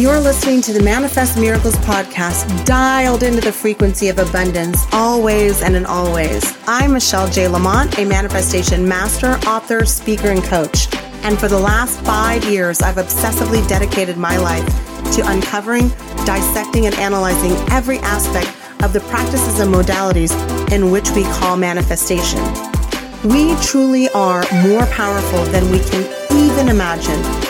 You're listening to the Manifest Miracles podcast, dialed into the frequency of abundance, always and in always. I'm Michelle J. Lamont, a manifestation master, author, speaker, and coach. And for the last five years, I've obsessively dedicated my life to uncovering, dissecting, and analyzing every aspect of the practices and modalities in which we call manifestation. We truly are more powerful than we can even imagine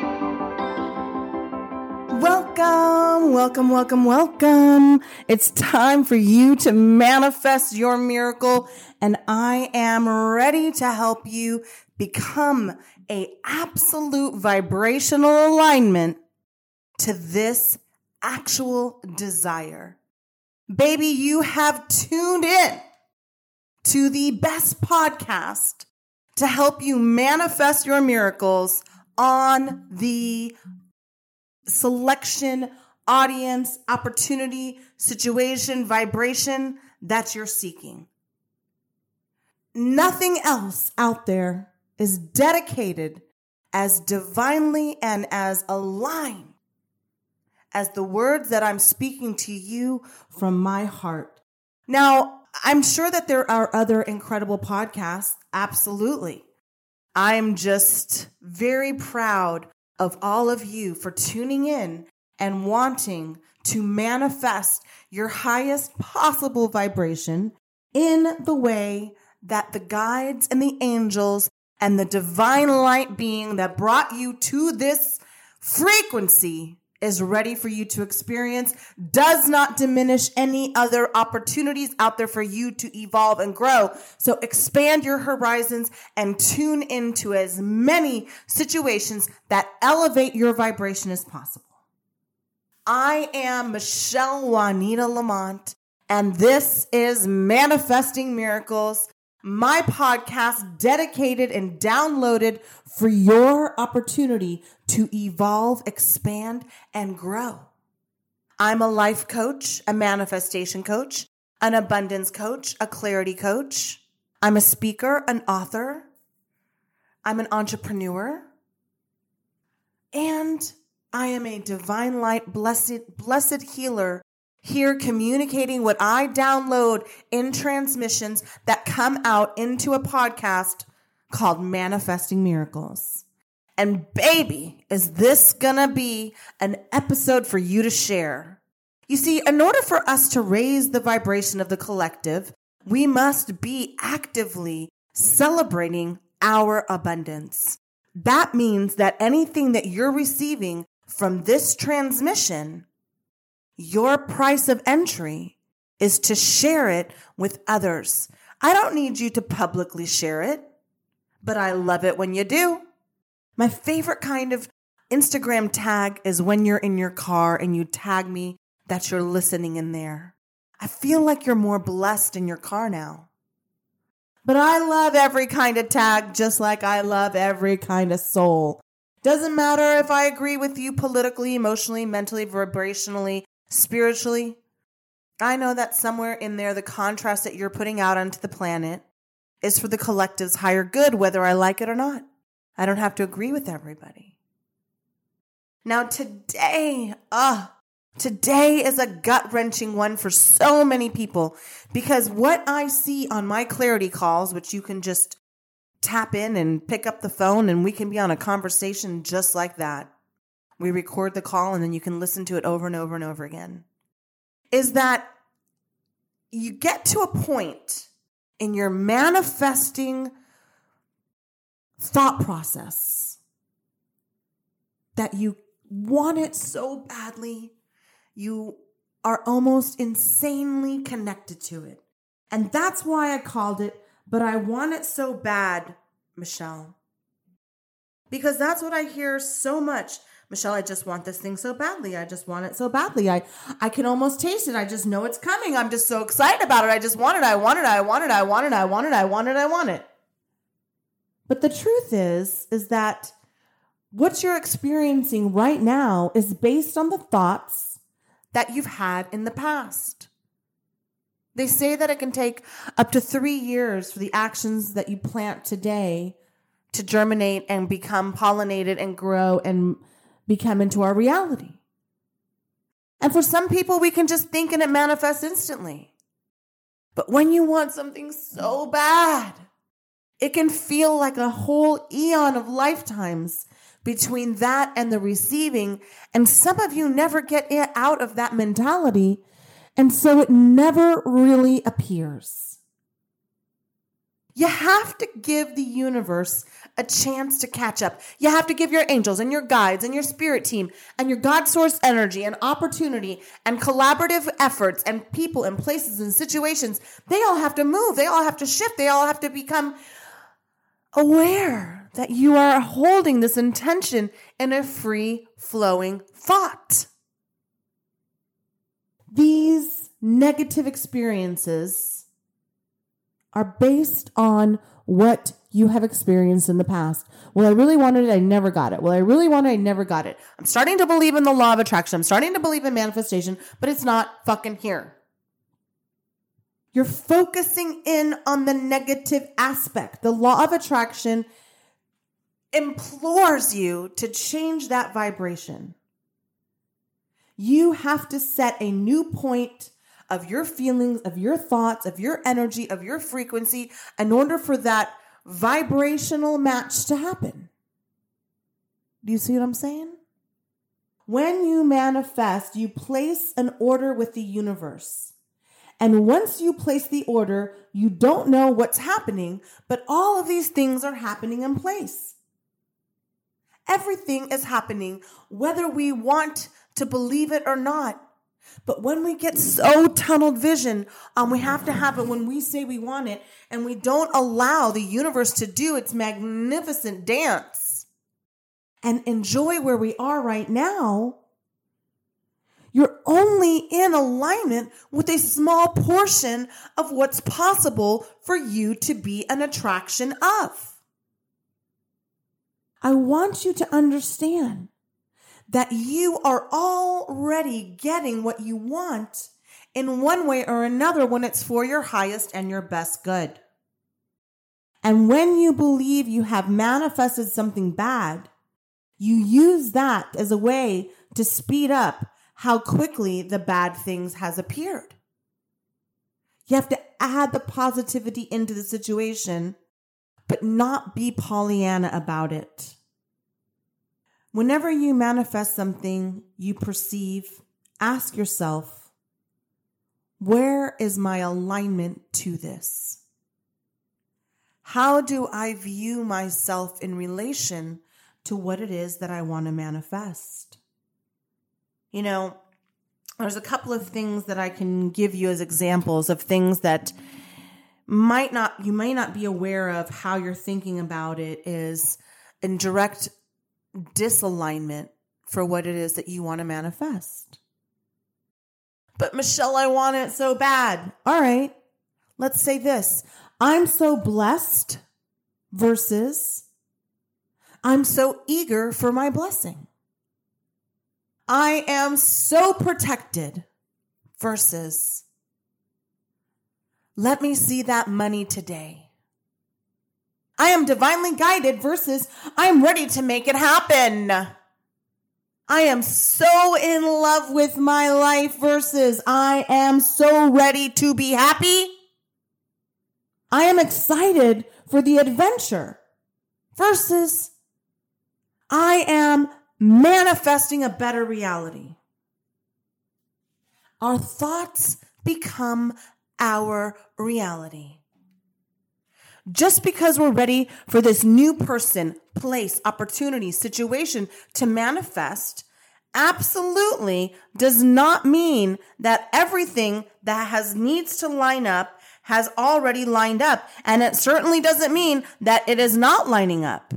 Welcome, welcome, welcome, welcome. It's time for you to manifest your miracle and I am ready to help you become a absolute vibrational alignment to this actual desire. Baby, you have tuned in to the best podcast to help you manifest your miracles on the selection, audience, opportunity, situation, vibration that you're seeking. Nothing else out there is dedicated as divinely and as aligned as the words that I'm speaking to you from my heart. Now, I'm sure that there are other incredible podcasts. Absolutely. I'm just very proud of all of you for tuning in and wanting to manifest your highest possible vibration in the way that the guides and the angels and the divine light being that brought you to this frequency is ready for you to experience does not diminish any other opportunities out there for you to evolve and grow. So expand your horizons and tune into as many situations that elevate your vibration as possible. I am Michelle Juanita Lamont, and this is Manifesting Miracles my podcast dedicated and downloaded for your opportunity to evolve, expand, and grow. I'm a life coach, a manifestation coach, an abundance coach, a clarity coach. I'm a speaker, an author. I'm an entrepreneur. And I am a divine light, blessed, blessed healer here communicating what I download in transmissions that come out into a podcast called Manifesting Miracles. And baby, is this gonna be an episode for you to share? You see, in order for us to raise the vibration of the collective, we must be actively celebrating our abundance. That means that anything that you're receiving from this transmission, your price of entry is to share it with others. I don't need you to publicly share it, but I love it when you do. My favorite kind of Instagram tag is when you're in your car and you tag me that you're listening in there. I feel like you're more blessed in your car now. But I love every kind of tag just like I love every kind of soul. Doesn't matter if I agree with you politically, emotionally, mentally, vibrationally, spiritually. I know that somewhere in there, the contrast that you're putting out onto the planet is for the collective's higher good, whether I like it or not. I don't have to agree with everybody. Now, today, uh, today is a gut wrenching one for so many people because what I see on my clarity calls, which you can just tap in and pick up the phone and we can be on a conversation just like that. We record the call and then you can listen to it over and over and over again. Is that you get to a point in your manifesting thought process that you want it so badly, you are almost insanely connected to it. And that's why I called it but I want it so bad, Michelle. Because that's what I hear so much. Michelle, I just want this thing so badly. I just want it so badly. I, I can almost taste it. I just know it's coming. I'm just so excited about it. I just want it. I want it. I want it. I want it. I want it. I want it. I want it. But the truth is, is that what you're experiencing right now is based on the thoughts that you've had in the past. They say that it can take up to three years for the actions that you plant today to germinate and become pollinated and grow and become into our reality. And for some people, we can just think and it manifests instantly. But when you want something so bad, it can feel like a whole eon of lifetimes between that and the receiving. And some of you never get it out of that mentality and so it never really appears. You have to give the universe a chance to catch up. You have to give your angels and your guides and your spirit team and your God source energy and opportunity and collaborative efforts and people and places and situations. They all have to move. They all have to shift. They all have to become aware that you are holding this intention in a free flowing thought. These negative experiences are based on what you have experienced in the past. Well, I really wanted it, I never got it. Well, I really wanted it, I never got it. I'm starting to believe in the law of attraction. I'm starting to believe in manifestation, but it's not fucking here. You're focusing in on the negative aspect. The law of attraction implores you to change that vibration. You have to set a new point of your feelings, of your thoughts, of your energy, of your frequency in order for that vibrational match to happen. Do you see what I'm saying? When you manifest, you place an order with the universe. And once you place the order, you don't know what's happening, but all of these things are happening in place. Everything is happening, whether we want to believe it or not. But when we get so tunneled vision, um, we have to have it when we say we want it, and we don't allow the universe to do its magnificent dance and enjoy where we are right now. You're only in alignment with a small portion of what's possible for you to be an attraction of. I want you to understand that you are already getting what you want in one way or another when it's for your highest and your best good. And when you believe you have manifested something bad, you use that as a way to speed up how quickly the bad things has appeared. You have to add the positivity into the situation, but not be Pollyanna about it. Whenever you manifest something you perceive, ask yourself, where is my alignment to this? How do I view myself in relation to what it is that I want to manifest? You know, there's a couple of things that I can give you as examples of things that might not you may not be aware of how you're thinking about it is in direct disalignment for what it is that you want to manifest. But Michelle, I want it so bad. All right. Let's say this. I'm so blessed versus I'm so eager for my blessing. I am so protected versus let me see that money today. I am divinely guided versus I'm ready to make it happen. I am so in love with my life versus I am so ready to be happy. I am excited for the adventure versus I am manifesting a better reality. Our thoughts become our reality. Just because we're ready for this new person, place, opportunity, situation to manifest absolutely does not mean that everything that has needs to line up has already lined up. And it certainly doesn't mean that it is not lining up.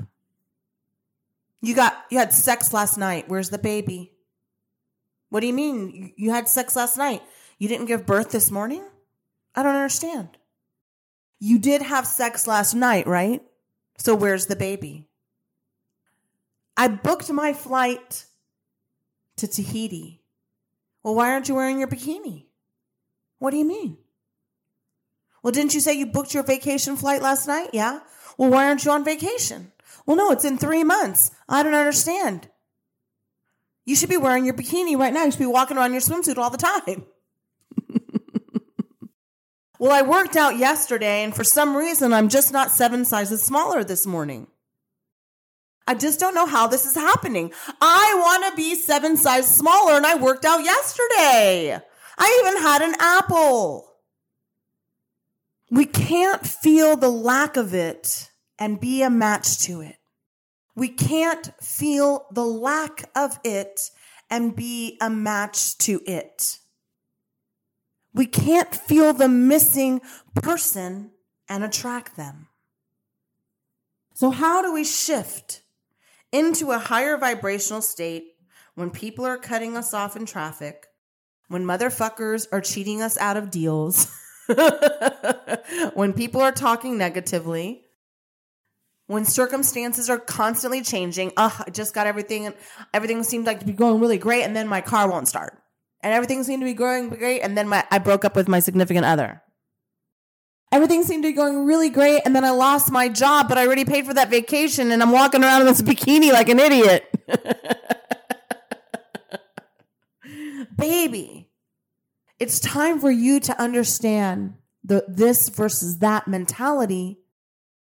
You got, you had sex last night. Where's the baby? What do you mean? You had sex last night. You didn't give birth this morning? I don't understand. You did have sex last night, right? So where's the baby? I booked my flight to Tahiti. Well, why aren't you wearing your bikini? What do you mean? Well, didn't you say you booked your vacation flight last night? Yeah. Well, why aren't you on vacation? Well, no, it's in three months. I don't understand. You should be wearing your bikini right now. You should be walking around in your swimsuit all the time. Well, I worked out yesterday, and for some reason, I'm just not seven sizes smaller this morning. I just don't know how this is happening. I want to be seven sizes smaller, and I worked out yesterday. I even had an apple. We can't feel the lack of it and be a match to it. We can't feel the lack of it and be a match to it. We can't feel the missing person and attract them. So, how do we shift into a higher vibrational state when people are cutting us off in traffic, when motherfuckers are cheating us out of deals, when people are talking negatively, when circumstances are constantly changing? Oh, I just got everything and everything seemed like to be going really great, and then my car won't start and everything seemed to be going great. And then my, I broke up with my significant other. Everything seemed to be going really great. And then I lost my job, but I already paid for that vacation and I'm walking around in this bikini like an idiot. Baby, it's time for you to understand the this versus that mentality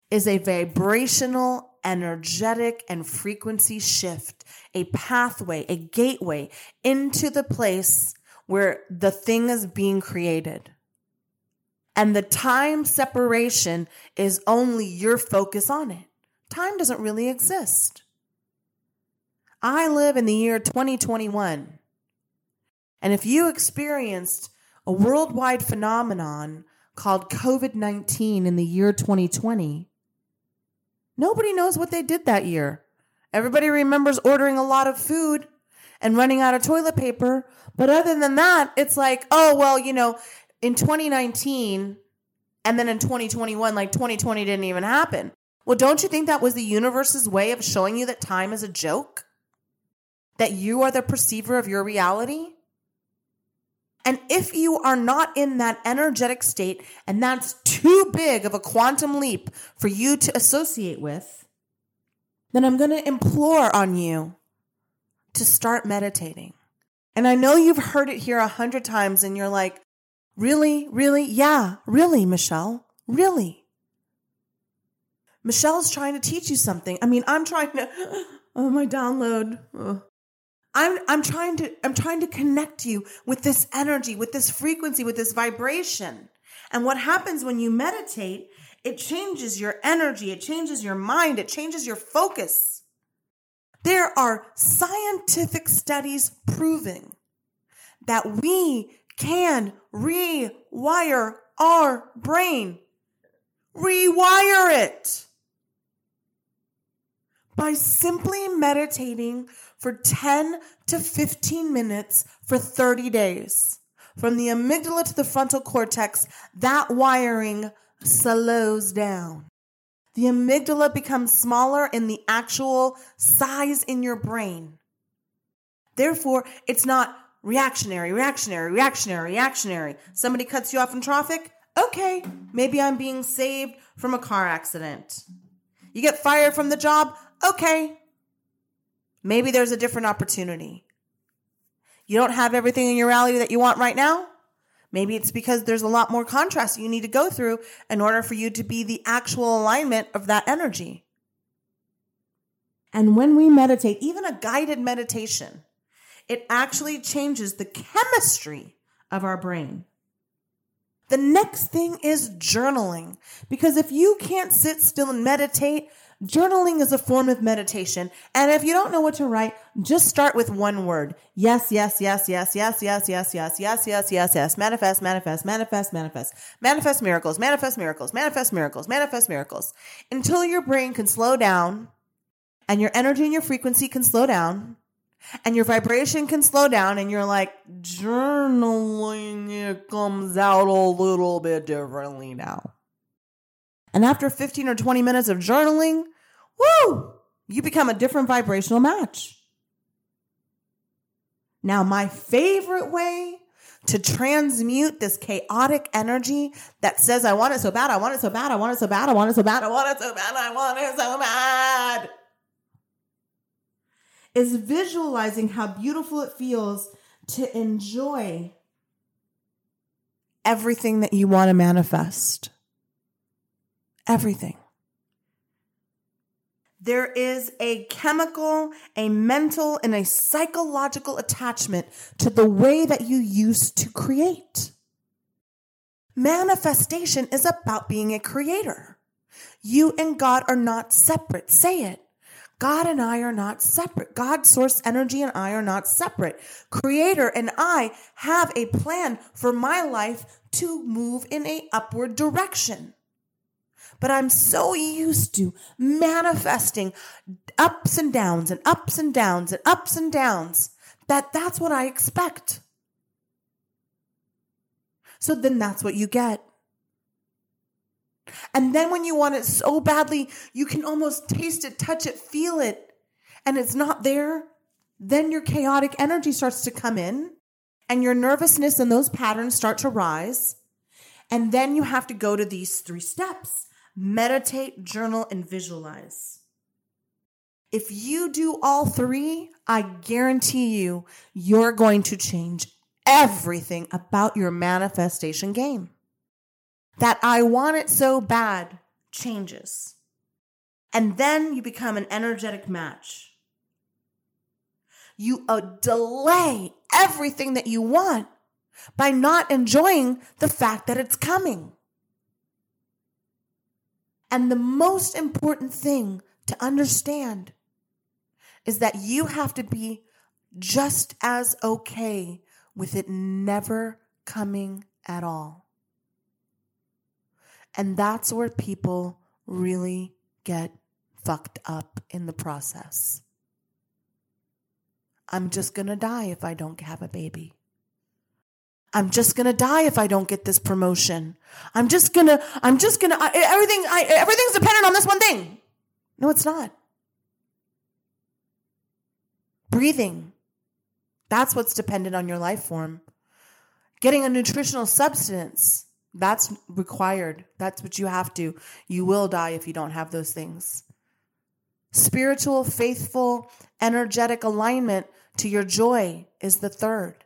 is a vibrational, energetic, and frequency shift a pathway, a gateway into the place where the thing is being created. And the time separation is only your focus on it. Time doesn't really exist. I live in the year 2021. And if you experienced a worldwide phenomenon called COVID 19 in the year 2020, nobody knows what they did that year. Everybody remembers ordering a lot of food and running out of toilet paper. But other than that, it's like, oh, well, you know, in 2019 and then in 2021, like 2020 didn't even happen. Well, don't you think that was the universe's way of showing you that time is a joke? That you are the perceiver of your reality? And if you are not in that energetic state, and that's too big of a quantum leap for you to associate with, then I'm going to implore on you to start meditating. And I know you've heard it here a hundred times and you're like, really, really? Yeah, really, Michelle, really. Michelle's trying to teach you something. I mean, I'm trying to, oh, my download. I'm, I'm trying to, I'm trying to connect you with this energy, with this frequency, with this vibration. And what happens when you meditate, it changes your energy. It changes your mind. It changes your focus. There are scientific studies proving that we can rewire our brain. Rewire it by simply meditating for 10 to 15 minutes for 30 days. From the amygdala to the frontal cortex, that wiring slows down. The amygdala becomes smaller in the actual size in your brain. Therefore, it's not reactionary, reactionary, reactionary, reactionary. Somebody cuts you off in traffic. Okay, maybe I'm being saved from a car accident. You get fired from the job. Okay, maybe there's a different opportunity. You don't have everything in your reality that you want right now. Maybe it's because there's a lot more contrast you need to go through in order for you to be the actual alignment of that energy. And when we meditate, even a guided meditation, it actually changes the chemistry of our brain. The next thing is journaling. Because if you can't sit still and meditate, Journaling is a form of meditation. And if you don't know what to write, just start with one word. Yes, yes, yes, yes, yes, yes, yes, yes, yes, yes, yes, yes. Manifest, manifest, manifest, manifest. Manifest miracles, manifest miracles, manifest miracles, manifest miracles. Until your brain can slow down and your energy and your frequency can slow down and your vibration can slow down and you're like, journaling, it comes out a little bit differently now. And after 15 or 20 minutes of journaling, woo, you become a different vibrational match. Now, my favorite way to transmute this chaotic energy that says, I want it so bad, I want it so bad, I want it so bad, I want it so bad, I want it so bad, I want it so bad, is visualizing how beautiful it feels to enjoy everything that you want to manifest. Everything. There is a chemical, a mental, and a psychological attachment to the way that you used to create. Manifestation is about being a creator. You and God are not separate. Say it. God and I are not separate. God, source energy, and I are not separate. Creator and I have a plan for my life to move in a upward direction but I'm so used to manifesting ups and downs and ups and downs and ups and downs that that's what I expect. So then that's what you get. And then when you want it so badly, you can almost taste it, touch it, feel it, and it's not there. Then your chaotic energy starts to come in and your nervousness and those patterns start to rise. And then you have to go to these three steps meditate, journal, and visualize. If you do all three, I guarantee you, you're going to change everything about your manifestation game. That I want it so bad changes. And then you become an energetic match. You uh, delay everything that you want by not enjoying the fact that it's coming. And the most important thing to understand is that you have to be just as okay with it never coming at all. And that's where people really get fucked up in the process. I'm just going to die if I don't have a baby. I'm just gonna die if I don't get this promotion. I'm just gonna, I'm just gonna, I, everything, I, everything's dependent on this one thing. No, it's not. Breathing. That's what's dependent on your life form. Getting a nutritional substance. That's required. That's what you have to. You will die if you don't have those things. Spiritual, faithful, energetic alignment to your joy is the third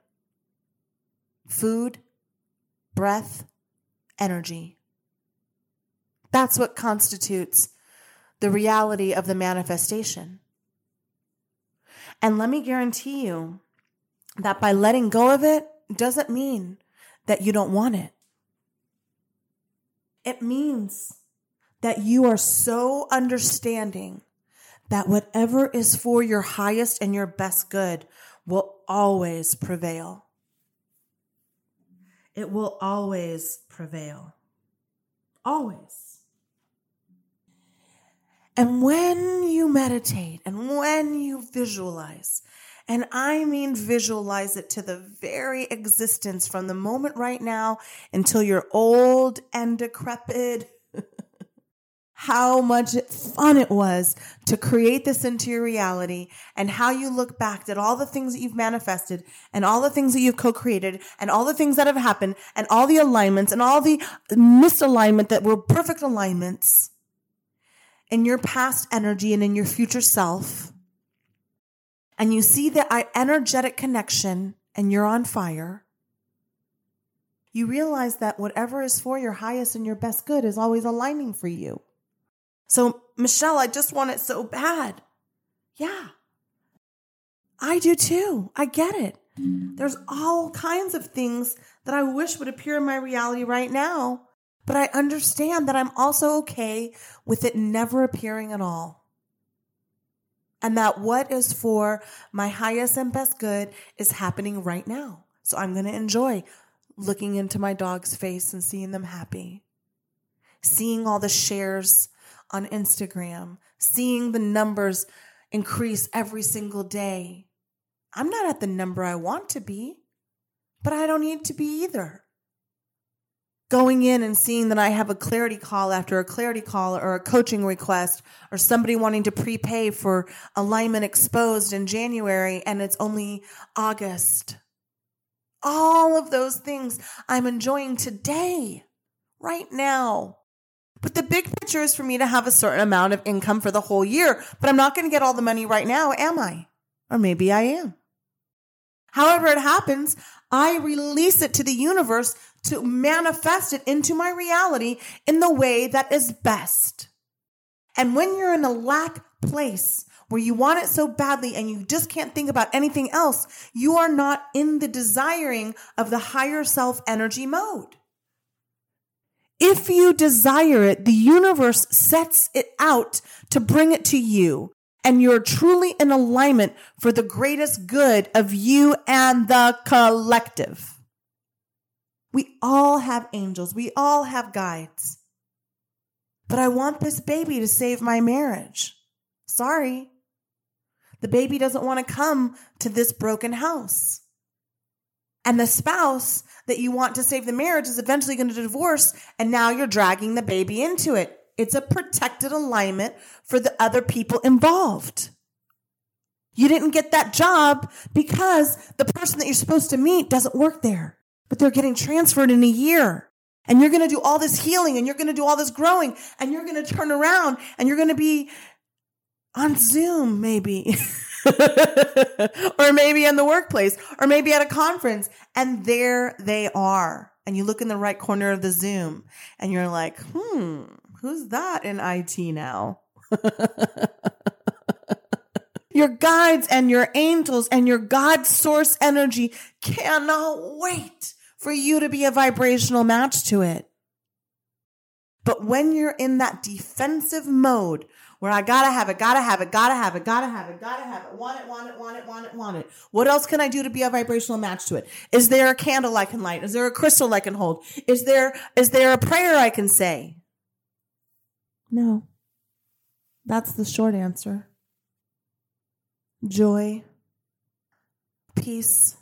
food, breath, energy. That's what constitutes the reality of the manifestation. And let me guarantee you that by letting go of it doesn't mean that you don't want it. It means that you are so understanding that whatever is for your highest and your best good will always prevail. It will always prevail. Always. And when you meditate and when you visualize, and I mean visualize it to the very existence from the moment right now until you're old and decrepit how much fun it was to create this into your reality and how you look back at all the things that you've manifested and all the things that you've co-created and all the things that have happened and all the alignments and all the misalignment that were perfect alignments in your past energy and in your future self. And you see that energetic connection and you're on fire. You realize that whatever is for your highest and your best good is always aligning for you. So, Michelle, I just want it so bad. Yeah. I do too. I get it. There's all kinds of things that I wish would appear in my reality right now, but I understand that I'm also okay with it never appearing at all. And that what is for my highest and best good is happening right now. So I'm going to enjoy looking into my dog's face and seeing them happy, seeing all the shares on Instagram, seeing the numbers increase every single day. I'm not at the number I want to be, but I don't need to be either. Going in and seeing that I have a clarity call after a clarity call or a coaching request or somebody wanting to prepay for alignment exposed in January and it's only August. All of those things I'm enjoying today, right now. But the big picture is for me to have a certain amount of income for the whole year, but I'm not going to get all the money right now, am I? Or maybe I am. However, it happens, I release it to the universe to manifest it into my reality in the way that is best. And when you're in a lack place where you want it so badly and you just can't think about anything else, you are not in the desiring of the higher self energy mode. If you desire it, the universe sets it out to bring it to you. And you're truly in alignment for the greatest good of you and the collective. We all have angels. We all have guides. But I want this baby to save my marriage. Sorry. The baby doesn't want to come to this broken house. And the spouse that you want to save the marriage is eventually going to divorce, and now you're dragging the baby into it. It's a protected alignment for the other people involved. You didn't get that job because the person that you're supposed to meet doesn't work there, but they're getting transferred in a year. And you're going to do all this healing and you're going to do all this growing and you're going to turn around and you're going to be on Zoom, maybe. or maybe in the workplace, or maybe at a conference, and there they are. And you look in the right corner of the Zoom and you're like, hmm, who's that in IT now? your guides and your angels and your God source energy cannot wait for you to be a vibrational match to it. But when you're in that defensive mode where I gotta have it, gotta have it, gotta have it, gotta have it, gotta have it, want it, want it, want it, want it, want it. What else can I do to be a vibrational match to it? Is there a candle I can light? Is there a crystal I can hold? Is there, is there a prayer I can say? No. That's the short answer. Joy, peace,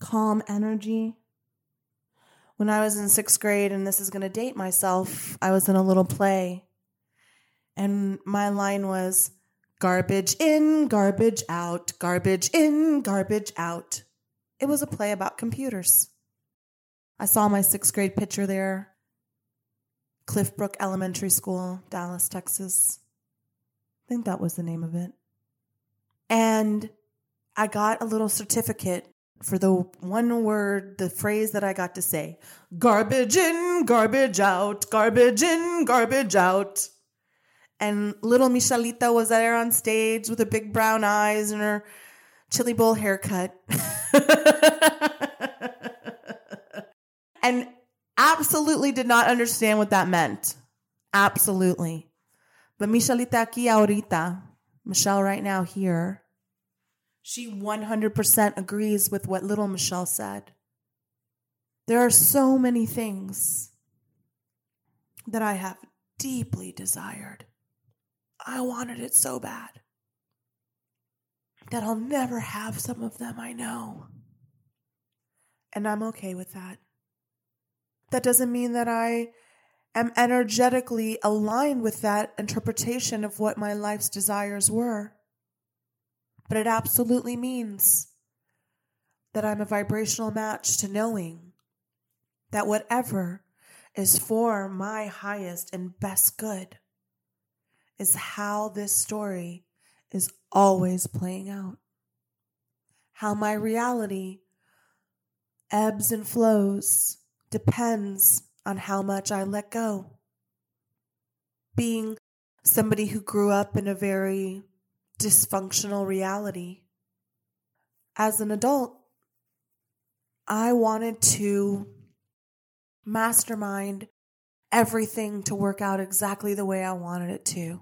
calm energy. When I was in sixth grade, and this is going to date myself, I was in a little play and my line was garbage in, garbage out, garbage in, garbage out. It was a play about computers. I saw my sixth grade picture there. Cliffbrook Elementary School, Dallas, Texas. I think that was the name of it. And I got a little certificate for the one word, the phrase that I got to say garbage in, garbage out, garbage in, garbage out. And little Michelita was there on stage with her big brown eyes and her chili bowl haircut. and absolutely did not understand what that meant. Absolutely. But Michelita aquí ahorita, Michelle right now here, she 100% agrees with what little Michelle said. There are so many things that I have deeply desired. I wanted it so bad that I'll never have some of them, I know. And I'm okay with that. That doesn't mean that I am energetically aligned with that interpretation of what my life's desires were. But it absolutely means that I'm a vibrational match to knowing that whatever is for my highest and best good is how this story is always playing out. How my reality ebbs and flows depends on how much I let go. Being somebody who grew up in a very dysfunctional reality, as an adult, I wanted to mastermind everything to work out exactly the way I wanted it to.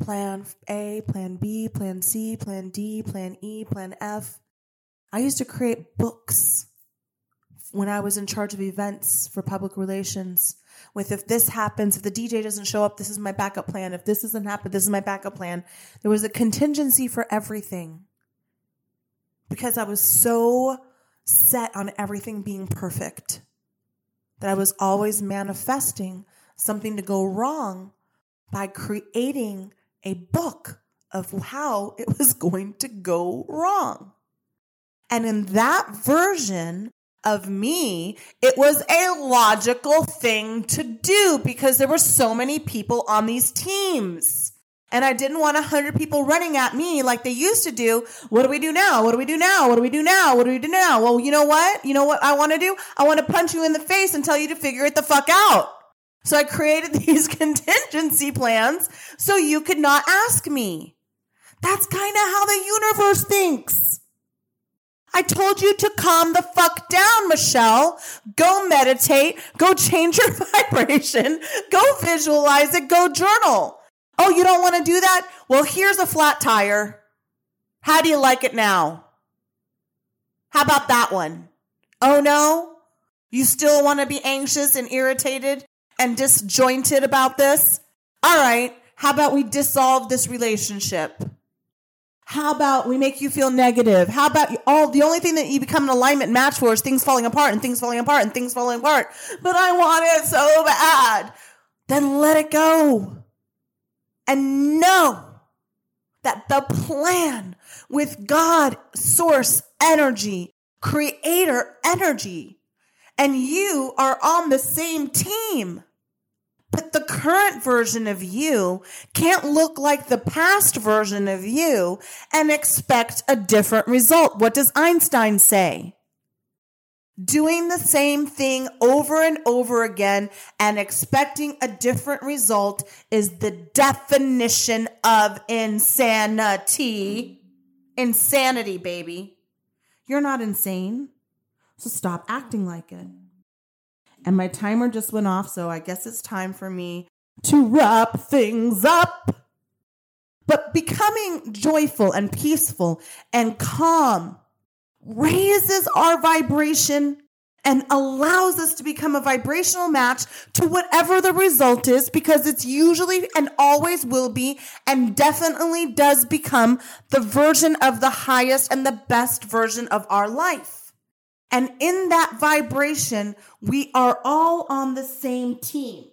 Plan A, plan B, plan C, plan D, plan E, plan F. I used to create books when I was in charge of events for public relations with if this happens, if the DJ doesn't show up, this is my backup plan. If this doesn't happen, this is my backup plan. There was a contingency for everything because I was so set on everything being perfect that I was always manifesting something to go wrong by creating a book of how it was going to go wrong. And in that version of me, it was a logical thing to do because there were so many people on these teams. And I didn't want a hundred people running at me like they used to do. What do we do now? What do we do now? What do we do now? What do we do now? Well, you know what? You know what I want to do? I want to punch you in the face and tell you to figure it the fuck out. So I created these contingency plans so you could not ask me. That's kind of how the universe thinks. I told you to calm the fuck down, Michelle. Go meditate. Go change your vibration. Go visualize it. Go journal. Oh, you don't want to do that? Well, here's a flat tire. How do you like it now? How about that one? Oh no? You still want to be anxious and irritated and disjointed about this? All right. How about we dissolve this relationship? How about we make you feel negative? How about all the only thing that you become an alignment match for is things falling apart and things falling apart and things falling apart. But I want it so bad. Then let it go. And know that the plan with God, source energy, creator energy, and you are on the same team. But the current version of you can't look like the past version of you and expect a different result. What does Einstein say? Doing the same thing over and over again and expecting a different result is the definition of insanity. Insanity, baby. You're not insane. So stop acting like it and my timer just went off, so I guess it's time for me to wrap things up. But becoming joyful and peaceful and calm raises our vibration and allows us to become a vibrational match to whatever the result is because it's usually and always will be and definitely does become the version of the highest and the best version of our life. And in that vibration, we are all on the same team.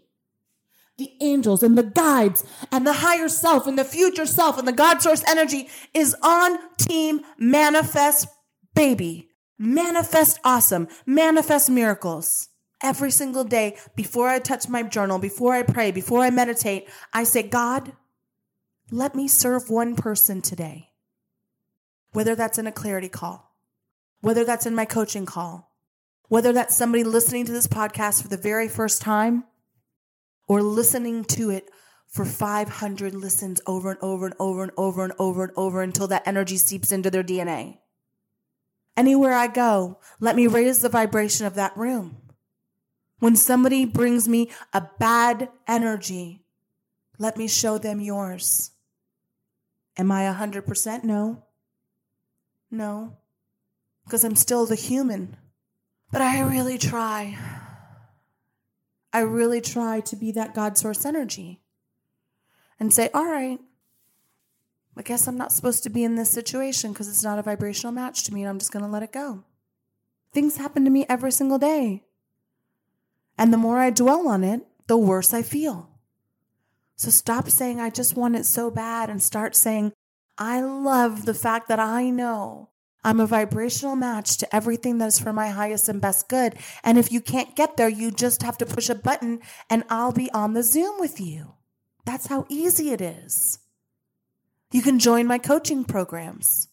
The angels and the guides and the higher self and the future self and the God source energy is on team manifest baby. Manifest awesome. Manifest miracles. Every single day before I touch my journal, before I pray, before I meditate, I say, God, let me serve one person today. whether that's in a clarity call, whether that's in my coaching call, whether that's somebody listening to this podcast for the very first time or listening to it for 500 listens over and over and over and over and over and over until that energy seeps into their DNA. Anywhere I go, let me raise the vibration of that room. When somebody brings me a bad energy, let me show them yours. Am I 100%? No. No. Because I'm still the human. But I really try. I really try to be that God source energy and say, all right, I guess I'm not supposed to be in this situation because it's not a vibrational match to me and I'm just going to let it go. Things happen to me every single day. And the more I dwell on it, the worse I feel. So stop saying, I just want it so bad and start saying, I love the fact that I know I'm a vibrational match to everything that is for my highest and best good. And if you can't get there, you just have to push a button and I'll be on the Zoom with you. That's how easy it is. You can join my coaching programs.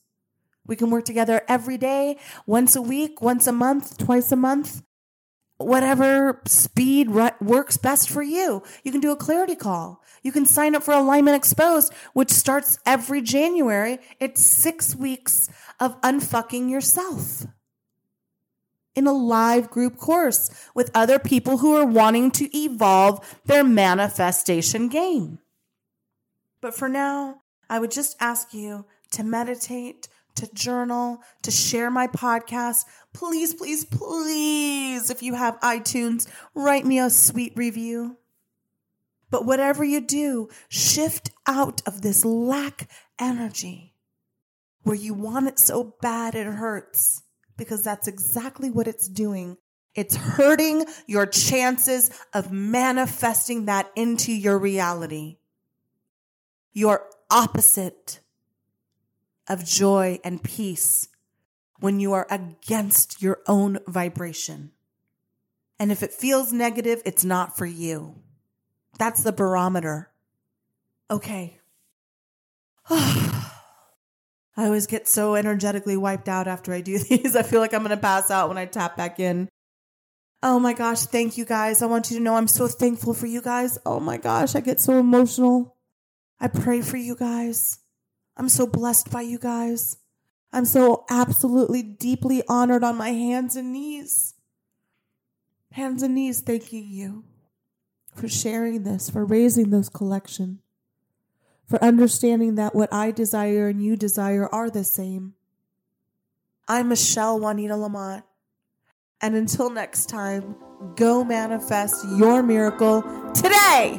We can work together every day, once a week, once a month, twice a month, whatever speed works best for you. You can do a clarity call. You can sign up for Alignment Exposed, which starts every January. It's six weeks of unfucking yourself in a live group course with other people who are wanting to evolve their manifestation game. But for now, I would just ask you to meditate, to journal, to share my podcast. Please, please, please, if you have iTunes, write me a sweet review. But whatever you do, shift out of this lack energy where you want it so bad it hurts because that's exactly what it's doing. It's hurting your chances of manifesting that into your reality. Your opposite of joy and peace when you are against your own vibration. And if it feels negative, it's not for you. That's the barometer. Okay. I always get so energetically wiped out after I do these. I feel like I'm going to pass out when I tap back in. Oh my gosh, thank you guys. I want you to know I'm so thankful for you guys. Oh my gosh, I get so emotional. I pray for you guys. I'm so blessed by you guys. I'm so absolutely deeply honored on my hands and knees. Hands and knees thanking you for sharing this, for raising this collection for understanding that what I desire and you desire are the same. I'm Michelle Juanita Lamont. And until next time, go manifest your miracle today.